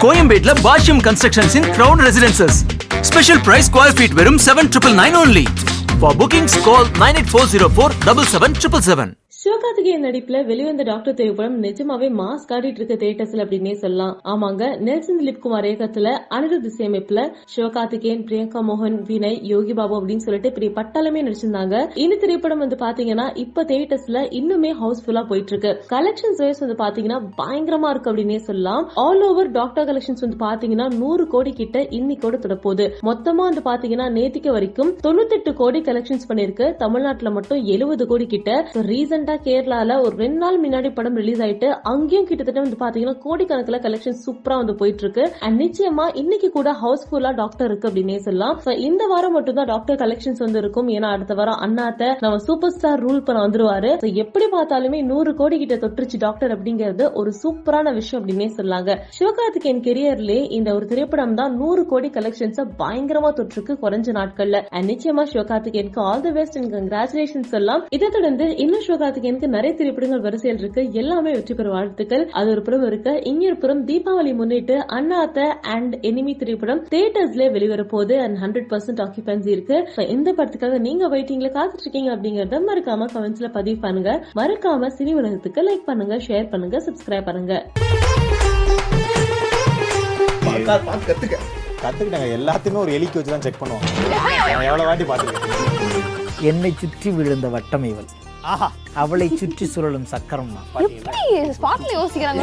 கோயம்பேட்ல Bashyam constructions in crown residences special price square feet வெறும் seven triple nine only for bookings call nine eight four zero four double seven triple seven Karthikeyan நடிப்புல வெளிவந்த doctor திரைப்படம் நிஜமாவே mass காட்டிட்டு இருக்க தியேட்டர்ஸ்ல அப்படின்னே சொல்லலாம். ஆமாங்க நெல்சன் திலீப் குமார் இயக்கத்துல அனிருத் இசையமைப்புல சிவகார்த்திகேயன் பிரியங்கா மோகன் வினய் யோகி பாபு அப்படின்னு சொல்லிட்டு பெரிய பட்டாளமே நடிச்சிருந்தாங்க. இந்த திரைப்படம் வந்து பாத்தீங்கன்னா இப்ப தேட்டர்ஸ்ல இன்னுமே ஹவுஸ்ஃபுல்லா போயிட்டு இருக்கு கலெக்ஷன்ஸ் வைஸ் வந்து பாத்தீங்கன்னா பயங்கரமா இருக்கு அப்படின்னே சொல்லலாம். ஆல் ஓவர் டாக்டர் கலெக்ஷன்ஸ் வந்து பாத்தீங்கன்னா நூறு கோடி கிட்ட இன்னைக்கோட தொடப்போது மொத்தமா வந்து பாத்தீங்கன்னா நேத்திக்கு வரைக்கும் தொண்ணூத்தெட்டு கோடி கலெக்ஷன்ஸ் பண்ணிருக்கு தமிழ்நாட்டுல மட்டும் எழுபது கோடி கிட்ட. ரீசெண்டா கேரளால ஒரு ரெண்டு நாள் முன்னாடி படம் ரிலீஸ் ஆயிட்டு அங்கேயும் கிட்டத்தட்ட வந்து பாத்தீங்கன்னா கோடிக்கணக்கில் கலெக்ஷன் சூப்பரா வந்து போயிட்டு இருக்கு அண்ட் நிச்சயமா இன்னைக்கு கூட ஹவுஸ்ஃபுல்லா டாக்டர் இருக்கு அப்படின்னே சொல்லலாம். இந்த வாரம் மட்டும் தான் டாக்டர் கலெக்ஷன்ஸ் வந்து இருக்கும். ஏன்னா அடுத்த வாரம் அண்ணாத்த நம்ம சூப்பர் ஸ்டார் ரூல் பண்ண வந்துருவாரு. எப்படி பார்த்தாலுமே நூறு கோடி கிட்ட தொற்றுச்சு டாக்டர் அப்படிங்கிறது ஒரு சூப்பரான விஷயம் அப்படின்னே சொல்லாங்க. சிவகார்த்திகேயன் கெரியர்லயே இந்த ஒரு திரைப்படம் தான் நூறு கோடி கலெக்ஷன்ஸ் பயங்கரமா தொற்றுக்கு குறைஞ்ச நாட்கள்ல. அண்ட் நிச்சயமா சிவகார்த்திகேயனுக்கு all the best and congratulations சொல்லலாம். இதை தொடர்ந்து இன்னும் சிவகார்த்திகேயனுக்கு நிறைய திரைப்படங்கள் வரிசையில் இருக்கு. எல்லாமே வெற்றி பெற வாழ்த்துக்கள். அது ஒரு புறம் இருக்கு. இன்னொரு புறம் தீபாவளி முன்னிட்டு அண்ணாத்த அண்ட் எனிமி திரைப்படம் தியேட்டர்ஸ்ல வெளிவர போகுது அண்ட் ஹண்ட்ரட் பர்சன்ட் ஆக்கியபன்சி இருக்கு இந்த படத்துக்காக நீங்க வெயிட்டிங்ல காத்துட்டு இருக்கீங்க அப்படிங்கறத மறக்காம கமெண்ட்ஸ்ல பதிவு பண்ணுங்க. மறக்காம சினி உலகத்துக்கு லைக் பண்ணுங்க ஷேர் பண்ணுங்க சப்ஸ்கிரைப் பண்ணுங்க. கத்துக்க. கத்துக்கிட்டாங்க. எல்லாத்தையுமே ஒரு எலிக்கு வச்சு தான் செக் பண்ணுவாங்க நான் எவ்வளவு வாட்டி பார்த்துருக்கேன். என்னை சுற்றி விழுந்த வட்டம் இவள். அவளை சுற்றி சுழலும் சக்கரம் தான் எப்படி? ஸ்பாட்ல யோசிக்கிறாங்க.